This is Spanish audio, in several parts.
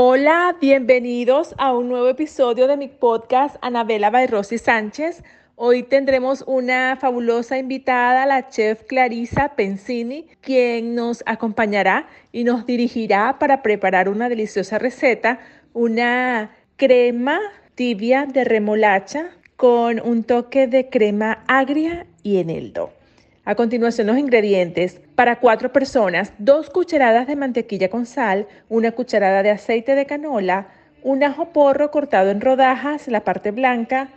Hola, bienvenidos a un nuevo episodio de mi podcast Anabela by Rosy Sánchez. Hoy tendremos una fabulosa invitada, la chef Clarisa Pensini, quien nos acompañará y nos dirigirá para preparar una deliciosa receta, una crema tibia de remolacha con un toque de crema agria y eneldo. A continuación los ingredientes. Para cuatro personas, dos cucharadas de mantequilla con sal, una cucharada de aceite de canola, un ajo porro cortado en rodajas, la parte blanca,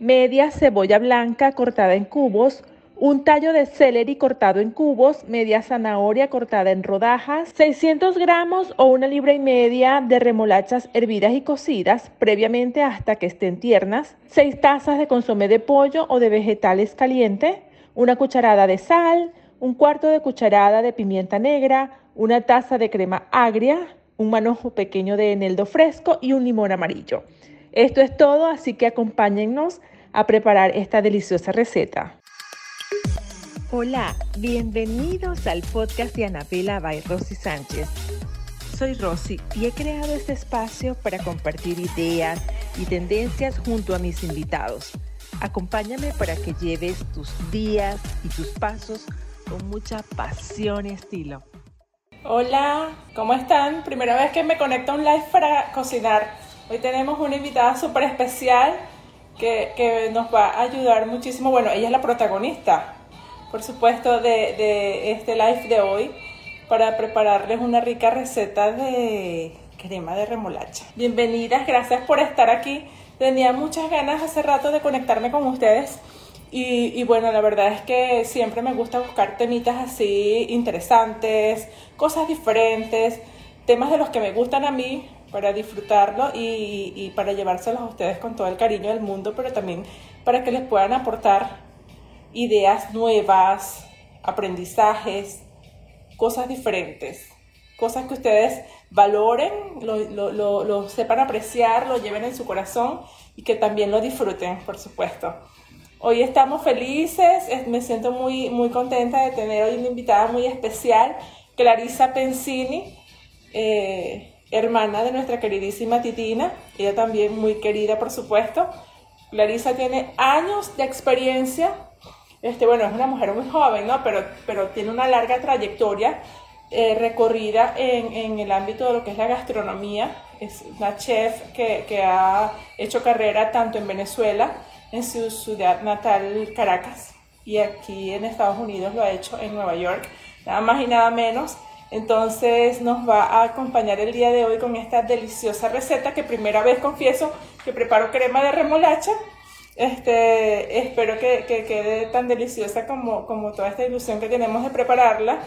media cebolla blanca cortada en cubos, un tallo de celery cortado en cubos, media zanahoria cortada en rodajas, 600 gramos o una libra y media de remolachas hervidas y cocidas previamente hasta que estén tiernas, 6 tazas de consomé de pollo o de vegetales caliente, una cucharada de sal, un cuarto de cucharada de pimienta negra, una taza de crema agria, un manojo pequeño de eneldo fresco y un limón amarillo. Esto es todo, así que acompáñennos a preparar esta deliciosa receta. Hola, bienvenidos al podcast de Anabela by Rosy Sánchez. Soy Rosy y he creado este espacio para compartir ideas y tendencias junto a mis invitados. Acompáñame para que lleves tus días y tus pasos con mucha pasión y estilo. Hola, ¿cómo están? Primera vez que me conecto a un live para cocinar. Hoy tenemos una invitada súper especial que, nos va a ayudar muchísimo. Bueno, ella es la protagonista, por supuesto, de este live de hoy para prepararles una rica receta de crema de remolacha. Bienvenidas, gracias por estar aquí. Tenía muchas ganas hace rato de conectarme con ustedes y, y, bueno, la verdad es que siempre me gusta buscar temitas así interesantes, cosas diferentes, temas de los que me gustan a mí, para disfrutarlo y, para llevárselos a ustedes con todo el cariño del mundo, pero también para que les puedan aportar ideas nuevas, aprendizajes, cosas diferentes, cosas que ustedes valoren, lo, sepan apreciar, lo lleven en su corazón y que también lo disfruten, por supuesto. Hoy estamos felices, me siento muy, muy contenta de tener hoy una invitada muy especial, Clarisa Pensini. Eh, hermana de nuestra queridísima Titina, ella también muy querida, por supuesto. Clarisa tiene años de experiencia, este, bueno, es una mujer muy joven, ¿no? Pero, pero tiene una larga trayectoria eh, recorrida en, en, el ámbito de lo que es la gastronomía. Es una chef que, que ha hecho carrera tanto en Venezuela, en su ciudad natal Caracas, y aquí en Estados Unidos lo ha hecho en Nueva York, nada más y nada menos. Entonces nos va a acompañar el día de hoy con esta deliciosa receta que primera vez confieso que preparo crema de remolacha. Este, espero que, quede tan deliciosa como, como toda esta ilusión que tenemos de prepararla.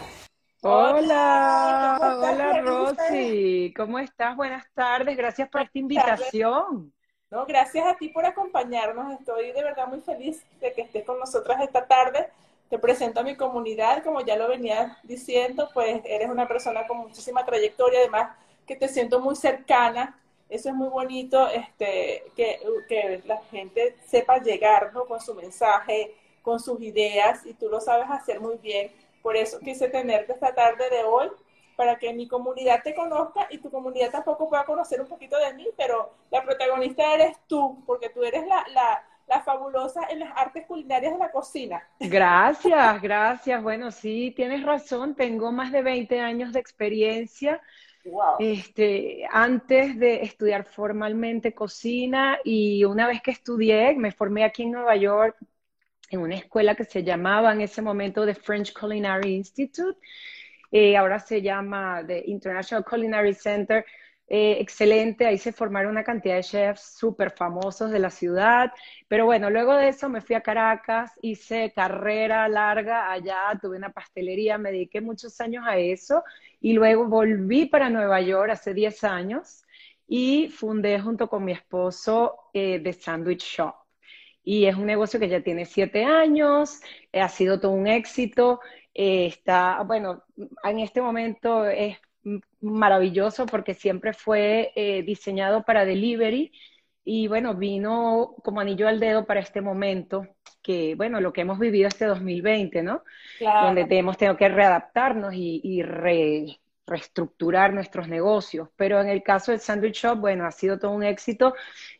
Hola, hola Rosy, ¿cómo estás? Buenas tardes, gracias por esta invitación. No, gracias a ti por acompañarnos, estoy de verdad muy feliz de que estés con nosotras esta tarde te presento a mi comunidad, como ya lo venía diciendo, pues eres una persona con muchísima trayectoria, además que te siento muy cercana. Eso es muy bonito, este, que, que la gente sepa llegar con su mensaje, con sus ideas, y tú lo sabes hacer muy bien. Por eso quise tenerte esta tarde de hoy, para que mi comunidad te conozca y tu comunidad tampoco pueda conocer un poquito de mí, pero la protagonista eres tú, porque tú eres la, la la fabulosa en las artes culinarias de la cocina. Gracias, gracias. Bueno, sí, tienes razón, tengo más de 20 años de experiencia. Wow. Este, antes de estudiar formalmente cocina y una vez que estudié, me formé aquí en Nueva York en una escuela que se llamaba en ese momento The French Culinary Institute, eh, ahora se llama The International Culinary Center, eh, excelente, ahí se formaron una cantidad de chefs súper famosos de la ciudad, pero bueno, luego de eso me fui a Caracas, hice carrera larga allá, tuve una pastelería, me dediqué muchos años a eso y luego volví para Nueva York hace 10 años y fundé junto con mi esposo eh, The Sandwich Shop. Y es un negocio que ya tiene 7 años, eh, ha sido todo un éxito. está, bueno, en este momento es maravilloso porque siempre fue eh, diseñado para delivery y bueno, vino como anillo al dedo para este momento, que bueno, lo que hemos vivido este 2020, ¿no? Donde hemos tenido que readaptarnos y, reestructurar nuestros negocios. Pero en el caso del Sandwich Shop, bueno, ha sido todo un éxito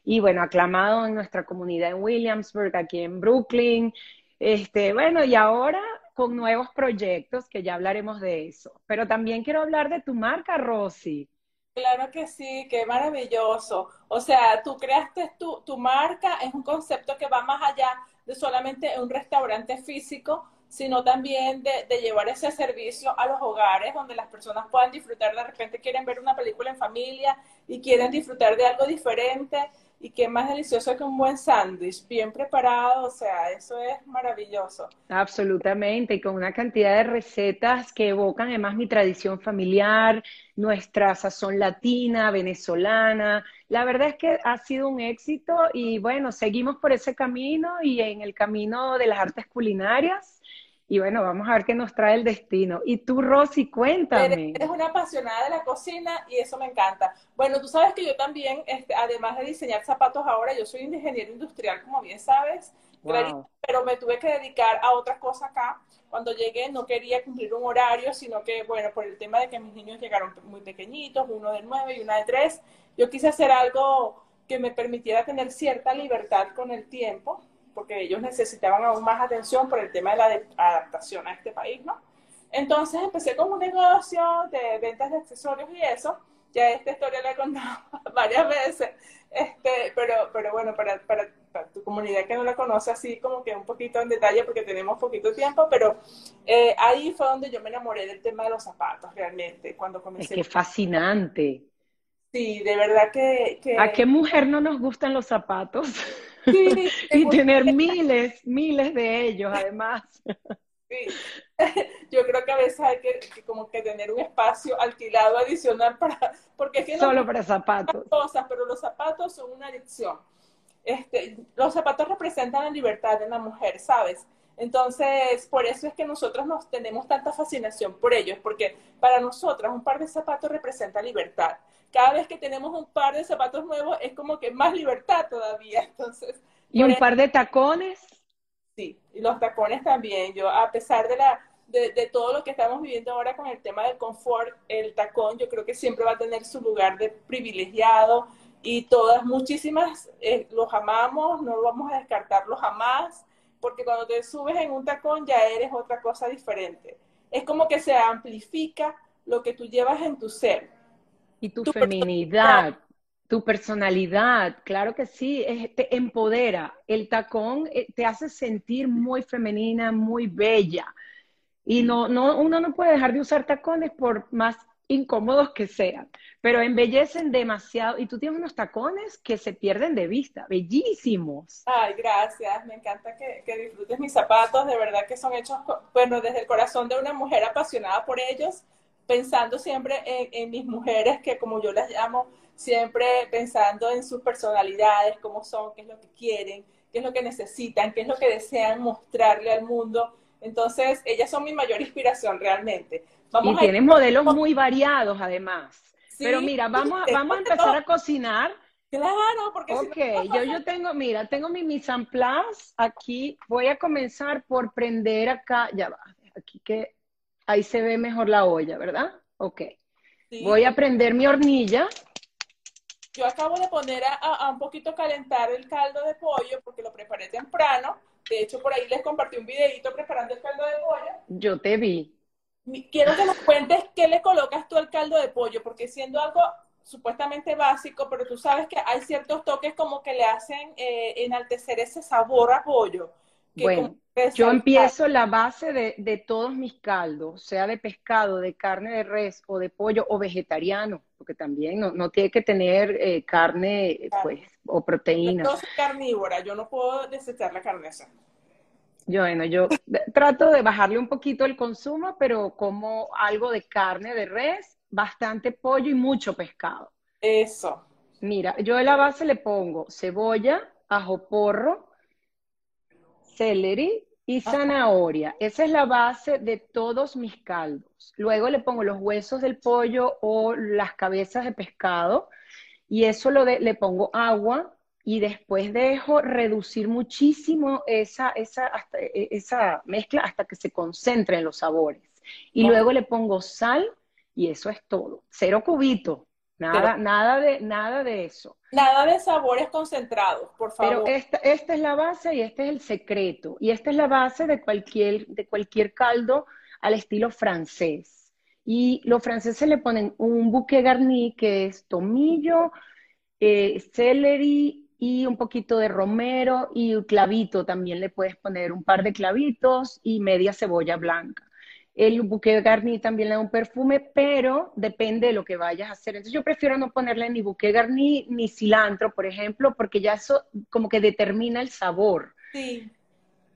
y bueno, aclamado en nuestra comunidad en Williamsburg, aquí en Brooklyn. Este, bueno, y ahora con nuevos proyectos, que ya hablaremos de eso. Pero también quiero hablar de tu marca, Rosy. Claro que sí, qué maravilloso. O sea, tú creaste tu, tu marca, es un concepto que va más allá de solamente un restaurante físico, sino también de, llevar ese servicio a los hogares donde las personas puedan disfrutar, de repente quieren ver una película en familia y quieren disfrutar de algo diferente. Y qué más delicioso que un buen sándwich, bien preparado, o sea, eso es maravilloso. Absolutamente, y con una cantidad de recetas que evocan además mi tradición familiar, nuestra sazón latina, venezolana. La verdad es que ha sido un éxito y bueno, seguimos por ese camino y en el camino de las artes culinarias y bueno, vamos a ver qué nos trae el destino. Y tú, Rosy, cuéntame. Eres, una apasionada de la cocina y eso me encanta. Bueno, tú sabes que yo también, este, además de diseñar zapatos ahora, yo soy ingeniero industrial, como bien sabes, pero me tuve que dedicar a otra cosa acá. Cuando llegué no quería cumplir un horario, sino que, bueno, por el tema de que mis niños llegaron muy pequeñitos, uno de nueve y una de tres, yo quise hacer algo que me permitiera tener cierta libertad con el tiempo porque ellos necesitaban aún más atención por el tema de la adaptación a este país, ¿no? Entonces empecé con un negocio de ventas de accesorios y eso. Ya esta historia la he contado varias veces, este, pero, pero bueno, para, para, tu comunidad que no la conoce así como que un poquito en detalle porque tenemos poquito tiempo, pero eh, ahí fue donde yo me enamoré del tema de los zapatos realmente, cuando comencé. Es que fascinante. Sí, de verdad que, que... ¿A qué mujer no nos gustan los zapatos? y tener miles, miles de ellos además. Sí. Yo creo que a veces hay que, como que tener un espacio alquilado adicional para, porque es que solo para zapatos. Cosas, pero los zapatos son una adicción. Este, los zapatos representan la libertad de la mujer, ¿sabes? Entonces, por eso es que nosotros nos tenemos tanta fascinación por ellos, porque para nosotras un par de zapatos representa libertad cada vez que tenemos un par de zapatos nuevos es como que más libertad todavía. Entonces, ¿Y un par de tacones? Sí, y los tacones también. Yo, a pesar de, la, de, todo lo que estamos viviendo ahora con el tema del confort, el tacón yo creo que siempre va a tener su lugar de privilegiado y todas, muchísimas, eh, los amamos, no vamos a descartarlo jamás, porque cuando te subes en un tacón ya eres otra cosa diferente. Es como que se amplifica lo que tú llevas en tu ser y tu, feminidad, tu personalidad, claro que sí, te empodera. El tacón eh, te hace sentir muy femenina, muy bella. Y no, no, uno no puede dejar de usar tacones por más incómodos que sean, pero embellecen demasiado. Y tú tienes unos tacones que se pierden de vista, bellísimos. Ay, gracias. Me encanta que, que disfrutes mis zapatos. De verdad que son hechos, bueno, desde el corazón de una mujer apasionada por ellos pensando siempre en, mis mujeres, que como yo las llamo, siempre pensando en sus personalidades, cómo son, qué es lo que quieren, qué es lo que necesitan, qué es lo que desean mostrarle al mundo. Entonces, ellas son mi mayor inspiración realmente. Y tienen modelos muy variados además. Pero mira, vamos, vamos a empezar a cocinar. Claro, porque Ok, yo, yo tengo, mira, tengo mi mise en place aquí. Voy a comenzar por prender acá, ya va, aquí que Ahí se ve mejor la olla, ¿verdad? Ok. Voy a prender mi hornilla. Yo acabo de poner a, un poquito calentar el caldo de pollo porque lo preparé temprano. De hecho, por ahí les compartí un videito preparando el caldo de pollo. Yo te vi. Quiero que nos cuentes qué le colocas tú al caldo de pollo, porque siendo algo supuestamente básico, pero tú sabes que hay ciertos toques como que le hacen eh, enaltecer ese sabor a pollo. Bueno, yo empiezo la base de, todos mis caldos, sea de pescado, de carne de res o de pollo o vegetariano, porque también no, tiene que tener eh, carne pues, o proteína. Yo soy carnívora, yo no puedo desechar la carne. Yo, bueno, yo trato de bajarle un poquito el consumo, pero como algo de carne de res, bastante pollo y mucho pescado. Eso. Mira, yo en la base le pongo cebolla, ajo porro, celery y zanahoria. Esa es la base de todos mis caldos. Luego le pongo los huesos del pollo o las cabezas de pescado y eso lo le pongo agua y después dejo reducir muchísimo esa, esa, e, esa mezcla hasta que se concentren los sabores. Y luego le pongo sal Y eso es todo. Cero cubito. Nada, nada, de, nada de eso. Nada de sabores concentrados, por favor. Pero esta, esta es la base y este es el secreto. Y esta es la base de cualquier, de cualquier caldo al estilo francés. Y los franceses le ponen un bouquet garni que es tomillo, eh, celery y un poquito de romero y un clavito. También le puedes poner un par de clavitos y media cebolla blanca. El bouquet garni también le da un perfume, pero depende de lo que vayas a hacer. Entonces yo prefiero no ponerle ni bouquet garni ni cilantro, por ejemplo, porque ya eso como que determina el sabor. Sí.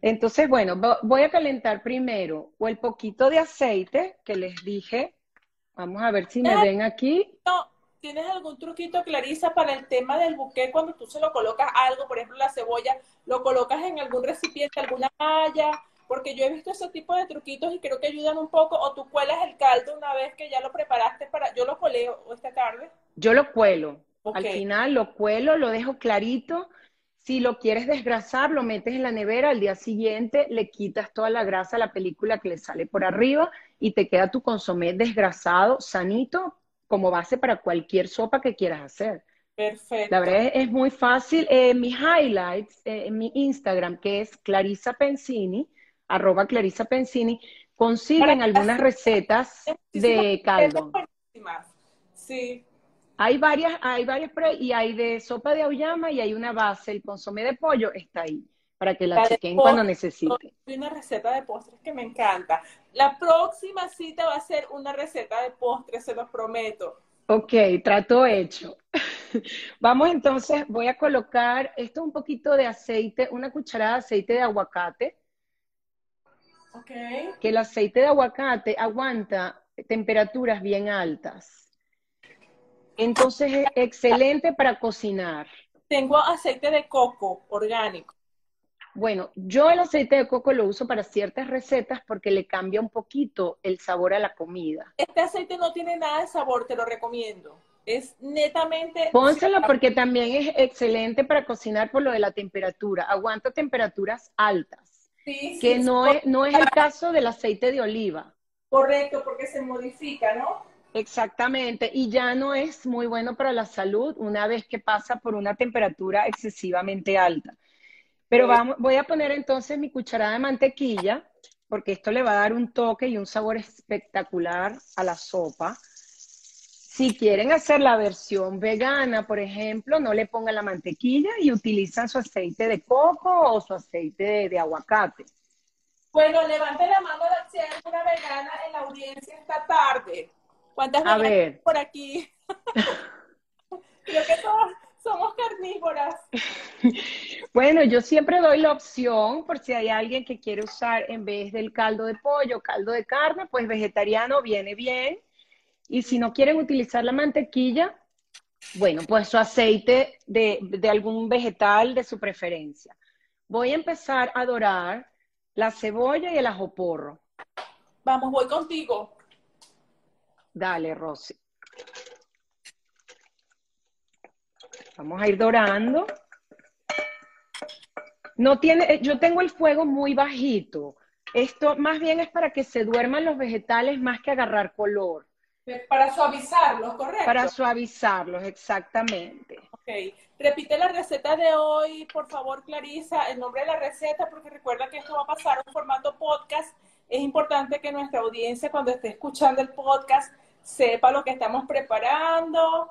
Entonces, bueno, voy a calentar primero o el poquito de aceite que les dije. Vamos a ver si me ven aquí. ¿Tienes algún truquito, Clarisa, para el tema del buque cuando tú se lo colocas algo, por ejemplo, la cebolla, lo colocas en algún recipiente, alguna malla? Porque yo he visto ese tipo de truquitos y creo que ayudan un poco. O tú cuelas el caldo una vez que ya lo preparaste para. Yo lo coleo esta tarde. Yo lo cuelo. Al final lo cuelo, lo dejo clarito. Si lo quieres desgrasar, lo metes en la nevera, al día siguiente le quitas toda la grasa a la película que le sale por arriba y te queda tu consomé desgrasado, sanito, como base para cualquier sopa que quieras hacer. Perfecto. La verdad es, muy fácil. Eh, mis highlights eh, en mi Instagram, que es Clarisa Pensini, arroba Clarisa Pensini, consiguen algunas recetas de caldo. Sí. Hay varias, hay varias, y hay de sopa de auyama y hay una base, el consomé de pollo está ahí, para que la, chequen cuando necesiten. Una receta de postres que me encanta. La próxima cita va a ser una receta de postres, se los prometo. Ok, trato hecho. Vamos entonces, voy a colocar esto un poquito de aceite, una cucharada de aceite de aguacate. Okay. Que el aceite de aguacate aguanta temperaturas bien altas. Entonces es excelente para cocinar. Tengo aceite de coco orgánico. Bueno, yo el aceite de coco lo uso para ciertas recetas porque le cambia un poquito el sabor a la comida. Este aceite no tiene nada de sabor, te lo recomiendo. Es netamente... Pónselo porque también es excelente para cocinar por lo de la temperatura. Aguanta temperaturas altas. Sí, que no, es, no es el caso del aceite de oliva. Correcto, porque se modifica, ¿no? Exactamente, y ya no es muy bueno para la salud una vez que pasa por una temperatura excesivamente alta. Pero vamos, voy a poner entonces mi cucharada de mantequilla, porque esto le va a dar un toque y un sabor espectacular a la sopa. Si quieren hacer la versión vegana, por ejemplo, no le pongan la mantequilla y utilizan su aceite de coco o su aceite de, aguacate. Bueno, levante la mano si hay una vegana en la audiencia esta tarde. ¿Cuántas a ver. por aquí? Creo que todos somos carnívoras. Bueno, yo siempre doy la opción por si hay alguien que quiere usar en vez del caldo de pollo, caldo de carne, pues vegetariano viene bien. Y si no quieren utilizar la mantequilla, bueno, pues su aceite de, de algún vegetal de su preferencia. Voy a empezar a dorar la cebolla y el ajo porro. Vamos, voy contigo. Dale, Rosy. Vamos a ir dorando. No tiene, eh, yo tengo el fuego muy bajito. Esto más bien es para que se duerman los vegetales más que agarrar color. Para suavizarlos, ¿correcto? Para suavizarlos, exactamente. Ok. Repite la receta de hoy, por favor, Clarisa, el nombre de la receta, porque recuerda que esto va a pasar en formato podcast es importante que nuestra audiencia cuando esté escuchando el podcast sepa lo que estamos preparando.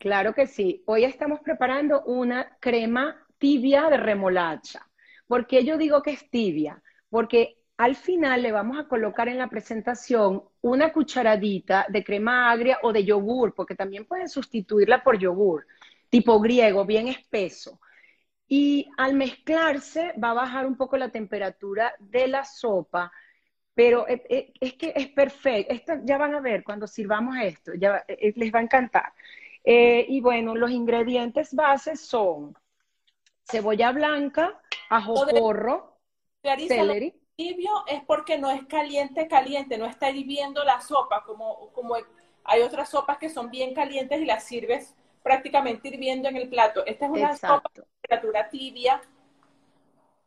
Claro que sí. Hoy estamos preparando una crema tibia de remolacha. ¿Por qué yo digo que es tibia? Porque al final le vamos a colocar en la presentación una cucharadita de crema agria o de yogur, porque también pueden sustituirla por yogur, tipo griego, bien espeso. Y al mezclarse va a bajar un poco la temperatura de la sopa pero eh, eh, es que es perfecto. Esto, ya van a ver cuando sirvamos esto, ya eh, les va a encantar. Y bueno, los ingredientes bases son cebolla blanca, ajo porro, celery. Tibio es porque no es caliente, caliente, no está hirviendo la sopa, como, como hay otras sopas que son bien calientes y las sirves prácticamente hirviendo en el plato. Esta es una sopa de temperatura tibia,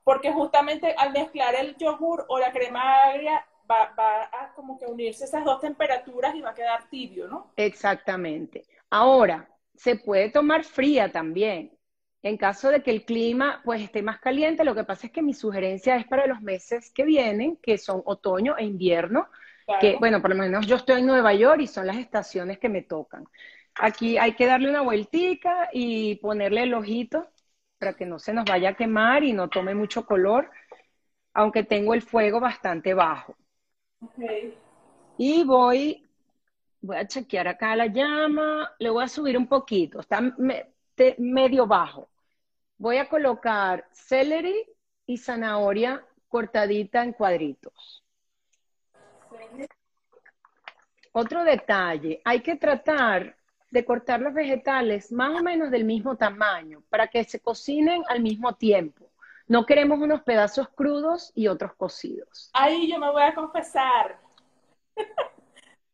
porque justamente al mezclar el yogur o la crema agria va, va, a como que unirse esas dos temperaturas y va a quedar tibio, ¿no? Exactamente. Ahora, se puede tomar fría también. En caso de que el clima pues esté más caliente, lo que pasa es que mi sugerencia es para los meses que vienen, que son otoño e invierno, que bueno, por lo menos yo estoy en Nueva York y son las estaciones que me tocan. Aquí hay que darle una vueltica y ponerle el ojito para que no se nos vaya a quemar y no tome mucho color, aunque tengo el fuego bastante bajo. Y voy, voy a chequear acá la llama, le voy a subir un poquito, está medio bajo. Voy a colocar celery y zanahoria cortadita en cuadritos. Otro detalle, hay que tratar de cortar los vegetales más o menos del mismo tamaño para que se cocinen al mismo tiempo. No queremos unos pedazos crudos y otros cocidos. Ahí yo me voy a confesar.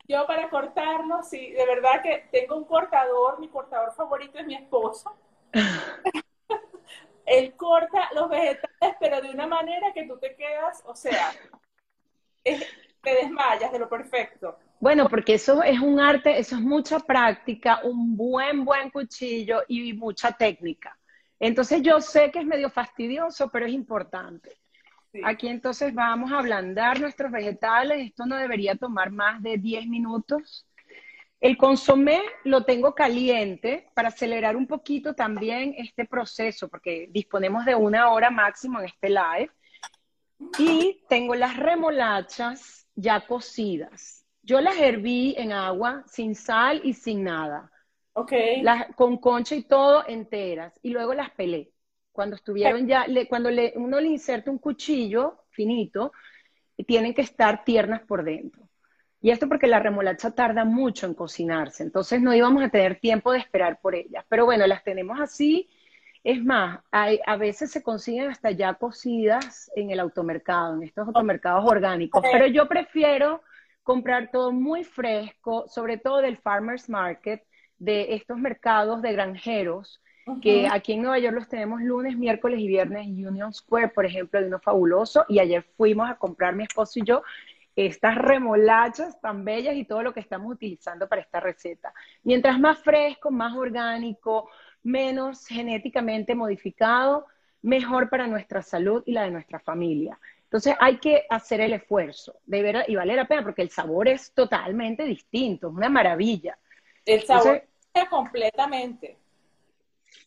Yo para cortarlos, sí, de verdad que tengo un cortador, mi cortador favorito es mi esposo. Él corta los vegetales, pero de una manera que tú te quedas, o sea, te desmayas de lo perfecto. Bueno, porque eso es un arte, eso es mucha práctica, un buen, buen cuchillo y mucha técnica. Entonces yo sé que es medio fastidioso, pero es importante. Aquí entonces vamos a ablandar nuestros vegetales. Esto no debería tomar más de 10 minutos. El consomé lo tengo caliente para acelerar un poquito también este proceso, porque disponemos de una hora máximo en este live. Y tengo las remolachas ya cocidas. Yo las herví en agua, sin sal y sin nada. Ok. con concha y todo enteras. Y luego las pelé. Cuando estuvieron ya, cuando le, uno le inserta un cuchillo finito, tienen que estar tiernas por dentro. Y esto porque la remolacha tarda mucho en cocinarse, entonces no íbamos a tener tiempo de esperar por ellas. Pero bueno, las tenemos así. Es más, hay, a veces se consiguen hasta ya cocidas en el automercado, en estos automercados orgánicos. Pero yo prefiero comprar todo muy fresco, sobre todo del farmers market, de estos mercados de granjeros, que aquí en Nueva York los tenemos lunes, miércoles y viernes en Union Square, por ejemplo, de uno fabuloso, y ayer fuimos a comprar mi esposo y yo estas remolachas tan bellas y todo lo que estamos utilizando para esta receta. Mientras más fresco, más orgánico, menos genéticamente modificado, mejor para nuestra salud y la de nuestra familia. Entonces hay que hacer el esfuerzo, de ver, y vale la pena, porque el sabor es totalmente distinto, es una maravilla. El sabor es completamente.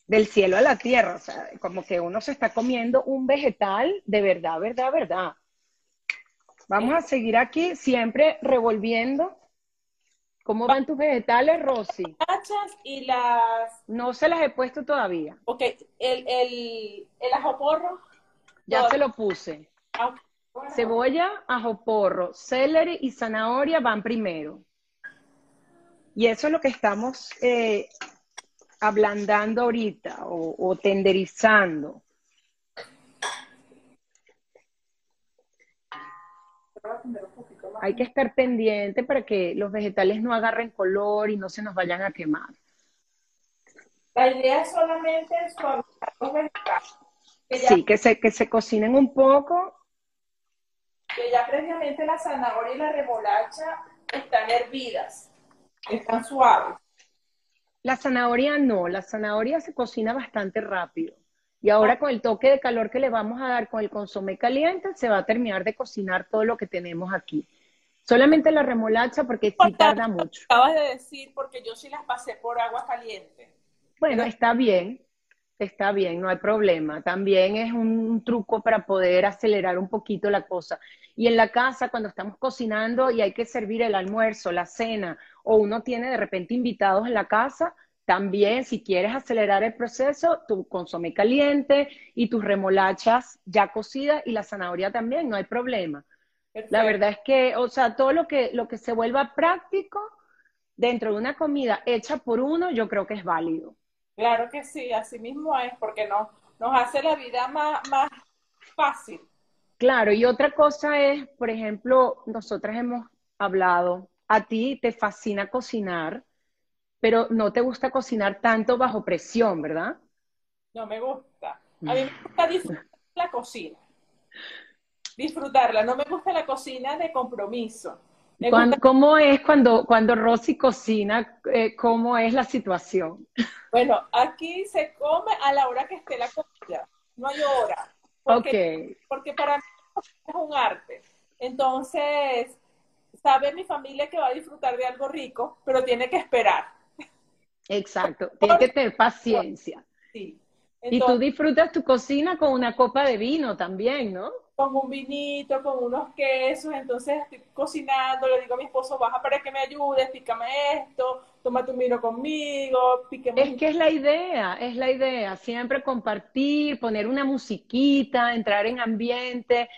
Del cielo a la tierra, o sea, como que uno se está comiendo un vegetal de verdad, verdad, verdad. Vamos a seguir aquí siempre revolviendo. ¿Cómo van tus vegetales, Rosy? y las... No se las he puesto todavía. Ok, el, el, el ajo porro. Ya se lo puse. Cebolla, ajo porro, celery y zanahoria van primero. Y eso es lo que estamos eh, ablandando ahorita o, tenderizando. Hay que estar pendiente para que los vegetales no agarren color y no se nos vayan a quemar. La idea es solamente suavizar los vegetales. sí, que se, que se cocinen un poco que ya previamente la zanahoria y la remolacha están hervidas, están suaves. La zanahoria no, la zanahoria se cocina bastante rápido. Y ahora con el toque de calor que le vamos a dar con el consomé caliente, se va a terminar de cocinar todo lo que tenemos aquí. Solamente la remolacha porque sí tarda mucho. Acabas de decir porque yo sí las pasé por agua caliente. Bueno, está bien. Está bien, no hay problema. También es un truco para poder acelerar un poquito la cosa. Y en la casa, cuando estamos cocinando y hay que servir el almuerzo, la cena, o uno tiene de repente invitados en la casa, también si quieres acelerar el proceso, tu consomé caliente y tus remolachas ya cocidas y la zanahoria también, no hay problema. La verdad es que, o sea, todo lo que, lo que se vuelva práctico dentro de una comida hecha por uno, yo creo que es válido. Claro que sí, así mismo es, porque no, nos hace la vida más, más fácil. Claro, y otra cosa es, por ejemplo, nosotras hemos hablado, a ti te fascina cocinar, pero no te gusta cocinar tanto bajo presión, ¿verdad? No me gusta. A mí me gusta disfrutar la cocina. disfrutarla. No me gusta la cocina de compromiso. ¿Cómo es cuando, cuando Rosy cocina? Eh, ¿Cómo es la situación? Bueno, aquí se come a la hora que esté la comida. No hay hora. Porque, porque para mí es un arte. Entonces, sabe mi familia que va a disfrutar de algo rico, pero tiene que esperar. Exacto, tiene que tener paciencia. Sí. y tú disfrutas tu cocina con una copa de vino también, ¿no? Con un vinito, con unos quesos, entonces estoy cocinando, le digo a mi esposo, baja para que me ayudes, pícame esto, toma un vino conmigo, píqueme. Es que es la idea, es la idea, siempre compartir, poner una musiquita, entrar en ambiente,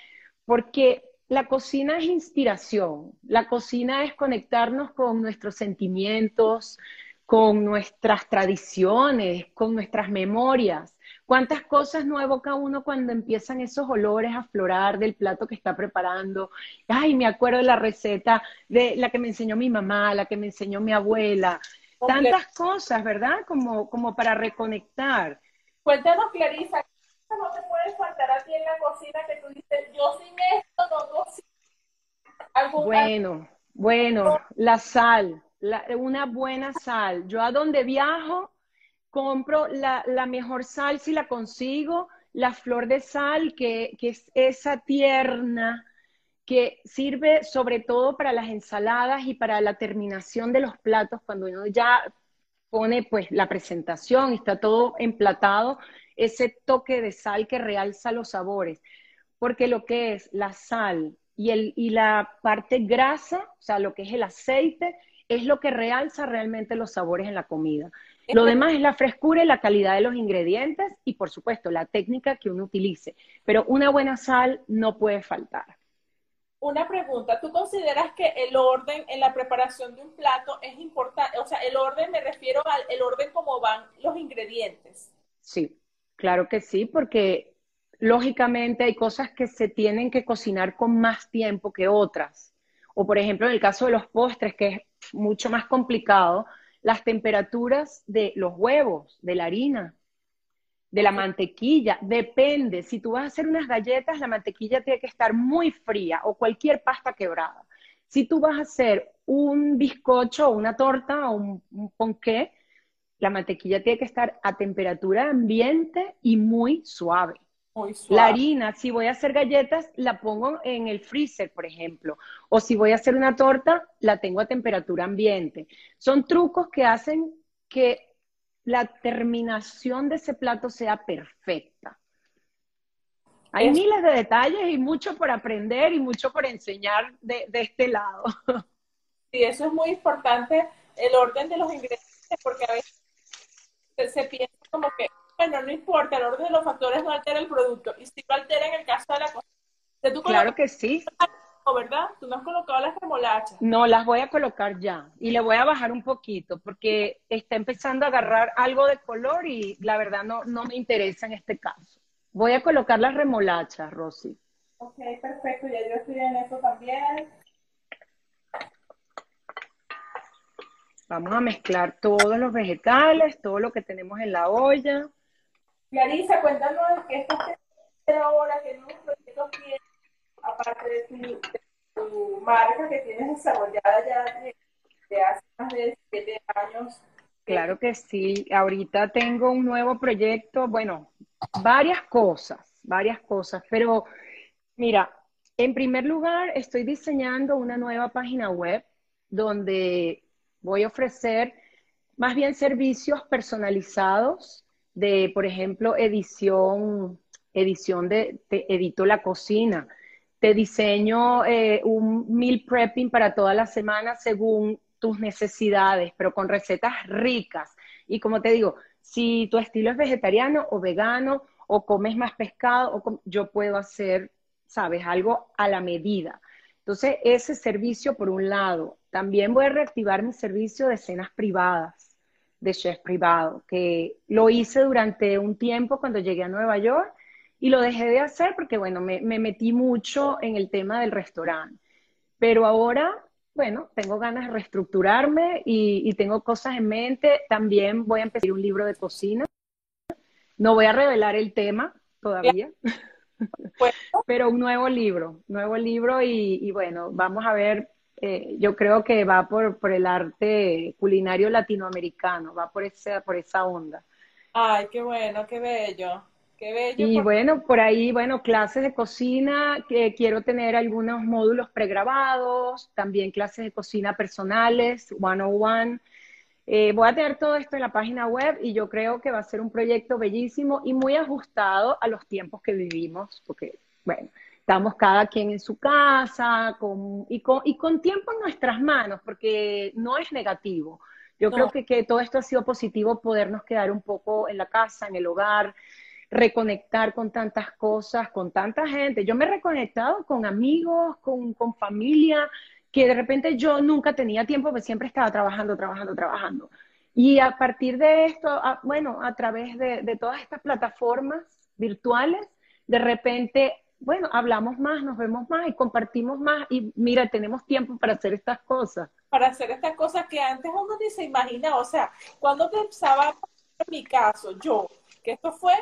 porque la cocina es inspiración, la cocina es conectarnos con nuestros sentimientos, con nuestras tradiciones, con nuestras memorias. ¿Cuántas cosas no evoca uno cuando empiezan esos olores a florar del plato que está preparando? Ay, me acuerdo de la receta de la que me enseñó mi mamá, la que me enseñó mi abuela. Tantas cosas, ¿verdad? Como, como para reconectar. Cuéntanos, Clarisa, no te puede faltar a ti en la cocina que tú dices, yo sin Bueno, bueno, la sal, una buena sal. Yo a donde viajo compro la, mejor sal si la consigo, la flor de sal, que, que es esa tierna, que sirve sobre todo para las ensaladas y para la terminación de los platos, cuando uno ya pone pues la presentación está todo emplatado, ese toque de sal que realza los sabores. Porque lo que es la sal y, el, y la parte grasa, o sea, lo que es el aceite, es lo que realza realmente los sabores en la comida. Lo demás es la frescura y la calidad de los ingredientes y, por supuesto, la técnica que uno utilice. Pero una buena sal no puede faltar. Una pregunta, ¿tú consideras que el orden en la preparación de un plato es importante? O sea, el orden me refiero al el orden como van los ingredientes. Sí, Claro que sí, porque lógicamente hay cosas que se tienen que cocinar con más tiempo que otras. O por ejemplo, en el caso de los postres, que es mucho más complicado, las temperaturas de los huevos, de la harina, de la mantequilla, depende. Si tú vas a hacer unas galletas, la mantequilla tiene que estar muy fría o cualquier pasta quebrada. Si tú vas a hacer un bizcocho o una torta o un, un ponqué, la mantequilla tiene que estar a temperatura ambiente y muy suave. La harina, si voy a hacer galletas, la pongo en el freezer, por ejemplo. O si voy a hacer una torta, la tengo a temperatura ambiente. Son trucos que hacen que la terminación de ese plato sea perfecta. Hay miles de detalles y mucho por aprender y mucho por enseñar de, de este lado. Sí, eso es muy importante, el orden de los ingredientes, porque a veces se, piensa como que, bueno, no importa, el orden de los factores no altera el producto. Y si lo altera en el caso de la cosa. claro que sí. ¿Verdad? Tú no has colocado las remolachas. No, las voy a colocar ya. Y le voy a bajar un poquito porque está empezando a agarrar algo de color y la verdad no, no me interesa en este caso. Voy a colocar las remolachas, Rosy. Ok, perfecto. Ya yo estoy en eso también. Vamos a mezclar todos los vegetales, todo lo que tenemos en la olla. Clarisa, cuéntanos qué estás haciendo ahora, qué nuevos proyectos tienes, aparte de tu, marca que tienes desarrollada ya de, hace más de siete años. Claro que sí, ahorita tengo un nuevo proyecto, bueno, varias cosas, varias cosas, pero mira, en primer lugar estoy diseñando una nueva página web donde voy a ofrecer más bien servicios personalizados de, por ejemplo, edición, edición de, te edito la cocina, te diseño eh, un meal prepping para toda la semana según tus necesidades, pero con recetas ricas. Y como te digo, si tu estilo es vegetariano o vegano o comes más pescado, o yo puedo hacer, sabes, algo a la medida. Entonces, ese servicio por un lado. También voy a reactivar mi servicio de cenas privadas, de chef privado, que lo hice durante un tiempo cuando llegué a Nueva York y lo dejé de hacer porque, bueno, me, metí mucho en el tema del restaurante. Pero ahora, bueno, tengo ganas de reestructurarme y, y tengo cosas en mente. También voy a empezar un libro de cocina. No voy a revelar el tema todavía. Pero un nuevo libro, nuevo libro y, bueno, vamos a ver, eh, yo creo que va por, por el arte culinario latinoamericano, va por esa, por esa onda. Ay, qué bueno, qué bello. Qué bello. Y bueno, por ahí, bueno, clases de cocina, quiero tener algunos módulos pregrabados, también clases de cocina personales, one-on-one. Eh, voy a tener todo esto en la página web y yo creo que va a ser un proyecto bellísimo y muy ajustado a los tiempos que vivimos, porque, bueno, estamos cada quien en su casa con, y, con, y con tiempo en nuestras manos, porque no es negativo. Yo creo que, que todo esto ha sido positivo, podernos quedar un poco en la casa, en el hogar, reconectar con tantas cosas, con tanta gente. Yo me he reconectado con amigos, con, con familia, que de repente yo nunca tenía tiempo, porque siempre estaba trabajando, trabajando, trabajando. Y a partir de esto, bueno, a través de, de, todas estas plataformas virtuales, de repente, bueno, hablamos más, nos vemos más y compartimos más y mira, tenemos tiempo para hacer estas cosas. Para hacer estas cosas que antes uno ni se imaginaba. O sea, cuando pensaba, en mi caso, yo, que esto fue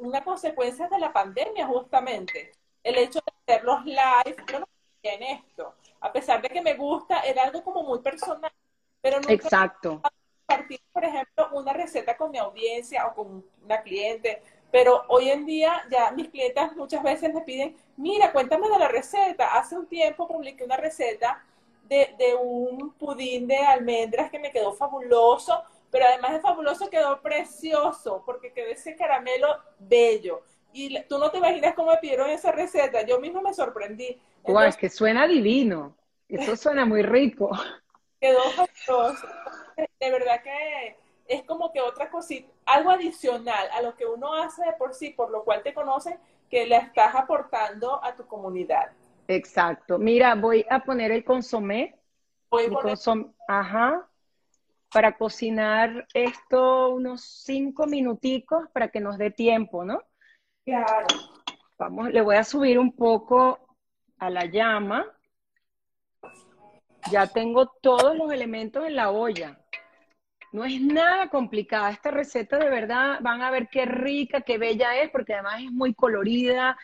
una consecuencia de la pandemia justamente, el hecho de hacer los live, yo no en esto a pesar de que me gusta, era algo como muy personal, pero nunca Exacto. compartir, por ejemplo, una receta con mi audiencia o con una cliente, pero hoy en día ya mis clientes muchas veces me piden, mira, cuéntame de la receta. Hace un tiempo publiqué una receta de, de un pudín de almendras que me quedó fabuloso, pero además de fabuloso quedó precioso porque quedó ese caramelo bello. Y tú no te imaginas cómo me pidieron esa receta. Yo mismo me sorprendí. Entonces, es que suena divino. Eso suena muy rico. Quedó fabuloso. De verdad que es como que otra cosita, algo adicional a lo que uno hace de por sí, por lo cual te conocen, que le estás aportando a tu comunidad. Exacto. Mira, voy a poner el consomé. Voy a poner... Ajá. Para cocinar esto unos cinco minuticos para que nos dé tiempo, ¿no? Claro. Vamos, le voy a subir un poco a la llama. Ya tengo todos los elementos en la olla. No es nada complicada. Esta receta de verdad van a ver qué rica, qué bella es, porque además es muy colorida,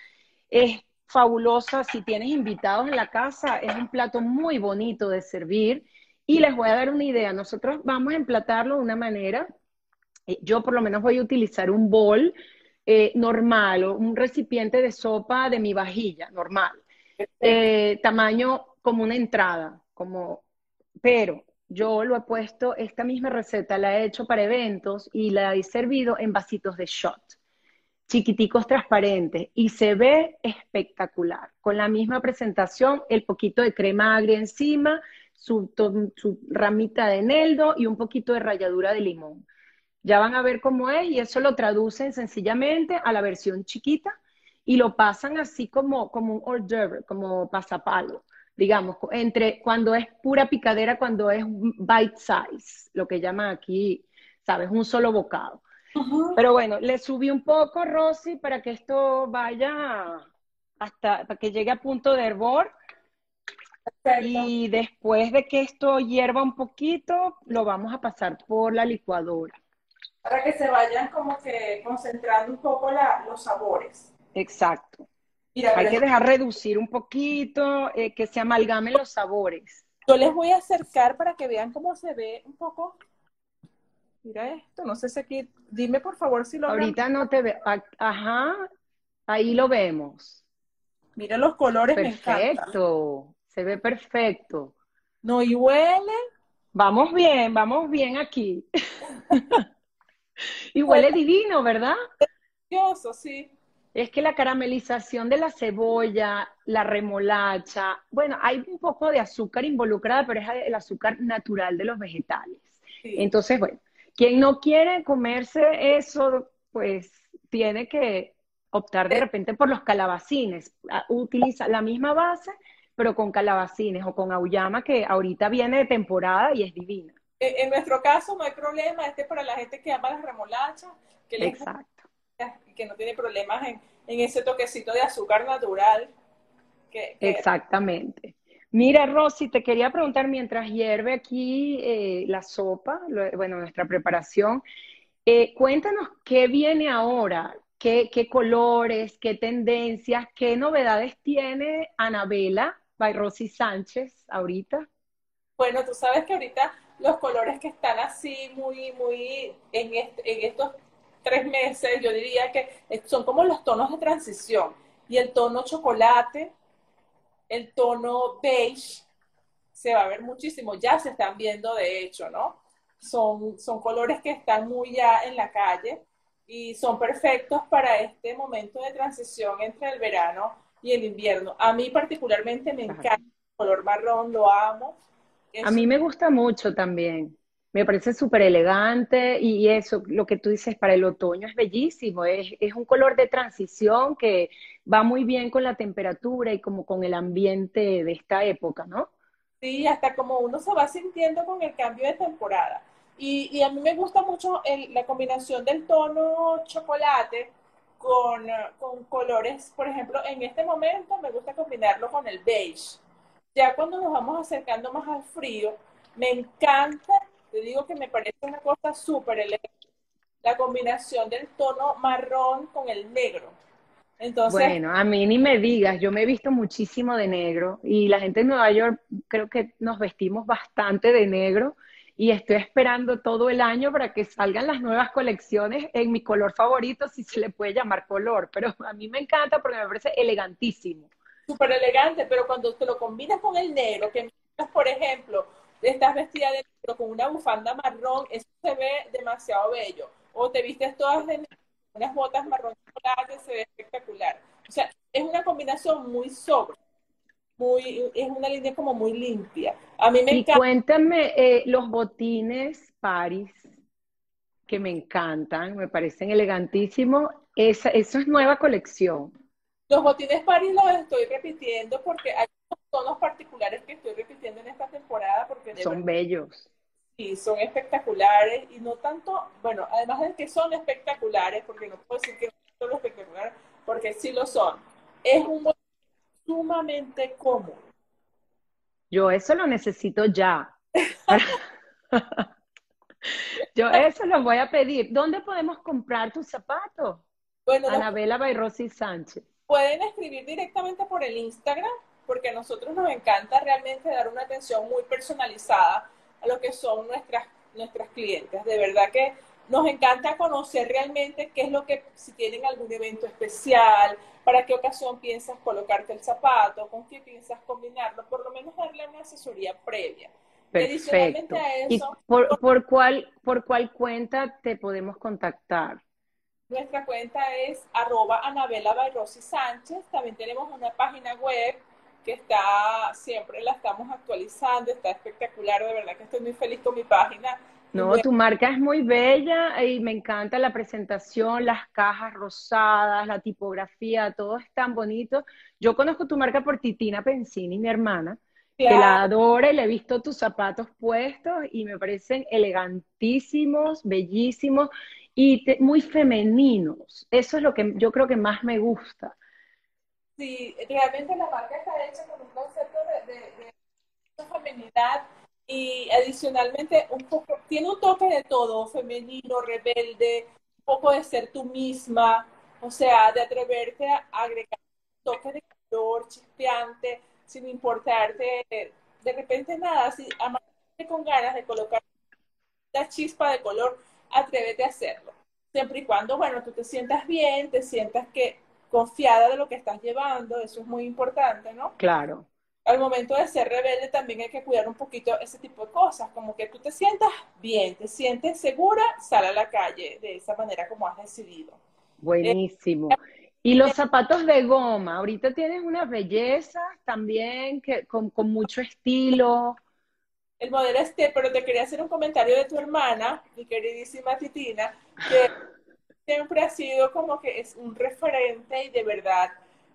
es fabulosa. Si tienes invitados en la casa, es un plato muy bonito de servir. Y les voy a dar una idea. Nosotros vamos a emplatarlo de una manera. Eh, yo por lo menos voy a utilizar un bol eh, normal o un recipiente de sopa de mi vajilla, normal. Eh, tamaño como una entrada, como, pero yo lo he puesto, esta misma receta la he hecho para eventos y la he servido en vasitos de shot, chiquiticos transparentes, y se ve espectacular. Con la misma presentación, el poquito de crema agria encima, su, ramita de eneldo y un poquito de ralladura de limón. Ya van a ver cómo es y eso lo traducen sencillamente a la versión chiquita y lo pasan así como, como un hors d'oeuvre, como pasapalo, digamos, entre cuando es pura picadera, cuando es bite size, lo que llaman aquí, ¿sabes? Un solo bocado. Pero bueno, le subí un poco, Rosy, para que esto vaya hasta, para que llegue a punto de hervor. Y después de que esto hierva un poquito, lo vamos a pasar por la licuadora para que se vayan como que concentrando un poco los sabores. Exacto. Hay que dejar reducir un poquito, eh, que se amalgamen los sabores. Yo les voy a acercar para que vean cómo se ve un poco. Mira esto, no sé si aquí, dime por favor si lo Ahorita no te veo, ajá, ahí lo vemos. Mira los colores, perfecto, se ve perfecto. No, y huele. Vamos bien, vamos bien aquí. Y huele divino, ¿verdad? Delicioso, sí. Es que la caramelización de la cebolla, la remolacha, bueno, hay un poco de azúcar involucrada, pero es el azúcar natural de los vegetales. Entonces, bueno, quien no quiere comerse eso, pues tiene que optar de eh. repente por los calabacines. Ah, utiliza la misma base, pero con calabacines o con auyama, que ahorita viene de temporada y es divina. En nuestro caso no hay problema, este es para la gente que ama las remolachas, que Exacto. Que no tiene problemas en, ese toquecito de azúcar natural. Exactamente. Mira, Rosy, te quería preguntar, mientras hierve aquí eh, la sopa, bueno, nuestra preparación, eh, cuéntanos qué viene ahora. qué, qué colores, qué tendencias, qué novedades tiene Anabela by Rosy Sánchez ahorita. Bueno, tú sabes que ahorita los colores que están así muy, muy en, en estos tres meses, yo diría que son como los tonos de transición. Y el tono chocolate, el tono beige, se va a ver muchísimo, ya se están viendo de hecho, ¿no? Son, son colores que están muy ya en la calle y son perfectos para este momento de transición entre el verano y el invierno. A mí particularmente me encanta el color marrón, lo amo. a mí me gusta mucho también. Me parece súper elegante y eso, lo que tú dices para el otoño es bellísimo. Es, es, un color de transición que va muy bien con la temperatura y como con el ambiente de esta época, ¿no? Sí, hasta como uno se va sintiendo con el cambio de temporada. Y, y a mí me gusta mucho la combinación del tono chocolate con, con, colores, por ejemplo, en este momento me gusta combinarlo con el beige. Ya cuando nos vamos acercando más al frío, me encanta, te digo que me parece una cosa súper elegante, la combinación del tono marrón con el negro bueno, a mí ni me digas, yo me he visto muchísimo de negro y la gente en Nueva York creo que nos vestimos bastante de negro y estoy esperando todo el año para que salgan las nuevas colecciones en mi color favorito, si se le puede llamar color, pero a mí me encanta porque me parece elegantísimo. Súper elegante, pero cuando te lo combinas con el negro, que por ejemplo, estás vestida de negro con una bufanda marrón, eso se ve demasiado bello. O te vistes todas de negro unas botas marrón chocolate, se ve espectacular. O sea, es una combinación muy sobre. Muy, es una línea como muy limpia. A mí me y cuéntame eh, los botines Paris, que me encantan, me parecen elegantísimos. Esa, eso es nueva colección. Los botines Paris los estoy repitiendo porque hay tonos particulares que estoy repitiendo en esta temporada porque son bellos. Sí, son espectaculares y no tanto, bueno, además de que son espectaculares, porque no puedo decir que no son espectaculares, porque sí lo son, es un sumamente cómodo. Yo eso lo necesito ya. Yo eso lo voy a pedir. ¿Dónde podemos comprar tus zapatos? Bueno, Anabela Bayrossi Sánchez. Pueden escribir directamente por el Instagram, porque a nosotros nos encanta realmente dar una atención muy personalizada a lo que son nuestras, nuestras clientes. De verdad que nos encanta conocer realmente qué es lo que, si tienen algún evento especial, para qué ocasión piensas colocarte el zapato, con qué piensas combinarlo, por lo menos darle una asesoría previa. Perfecto. ¿Y por, por, cuál, por cuál cuenta te podemos contactar? Nuestra cuenta es arroba Anabela Sánchez. También tenemos una página web que está, siempre la estamos actualizando, está espectacular, de verdad que estoy muy feliz con mi página. No, tu marca es muy bella y me encanta la presentación, las cajas rosadas, la tipografía, todo es tan bonito. Yo conozco tu marca por Titina Pensini, mi hermana, que la adora y le he visto tus zapatos puestos y me parecen elegantísimos, bellísimos y muy femeninos. Eso es lo que yo creo que más me gusta. Sí, realmente la marca está hecha con un concepto de, de, feminidad y adicionalmente un tiene un toque de todo, femenino, rebelde, un poco de ser tú misma, o sea, de atreverte a agregar un toque de color chispeante, sin importarte de repente nada, si amarte con ganas de colocar la chispa de color, atrévete a hacerlo. Siempre y cuando, bueno, tú te sientas bien, te sientas que confiada de lo que estás llevando, eso es muy importante, ¿no? Claro. Al momento de ser rebelde también hay que cuidar un poquito ese tipo de cosas, como que tú te sientas bien, te sientes segura, sal a la calle de esa manera como has decidido. Buenísimo. y los zapatos de goma, ahorita tienes unas bellezas también que, con, con mucho estilo. El modelo este, pero te quería hacer un comentario de tu hermana, mi queridísima Titina, que siempre ha sido como que es un referente y de verdad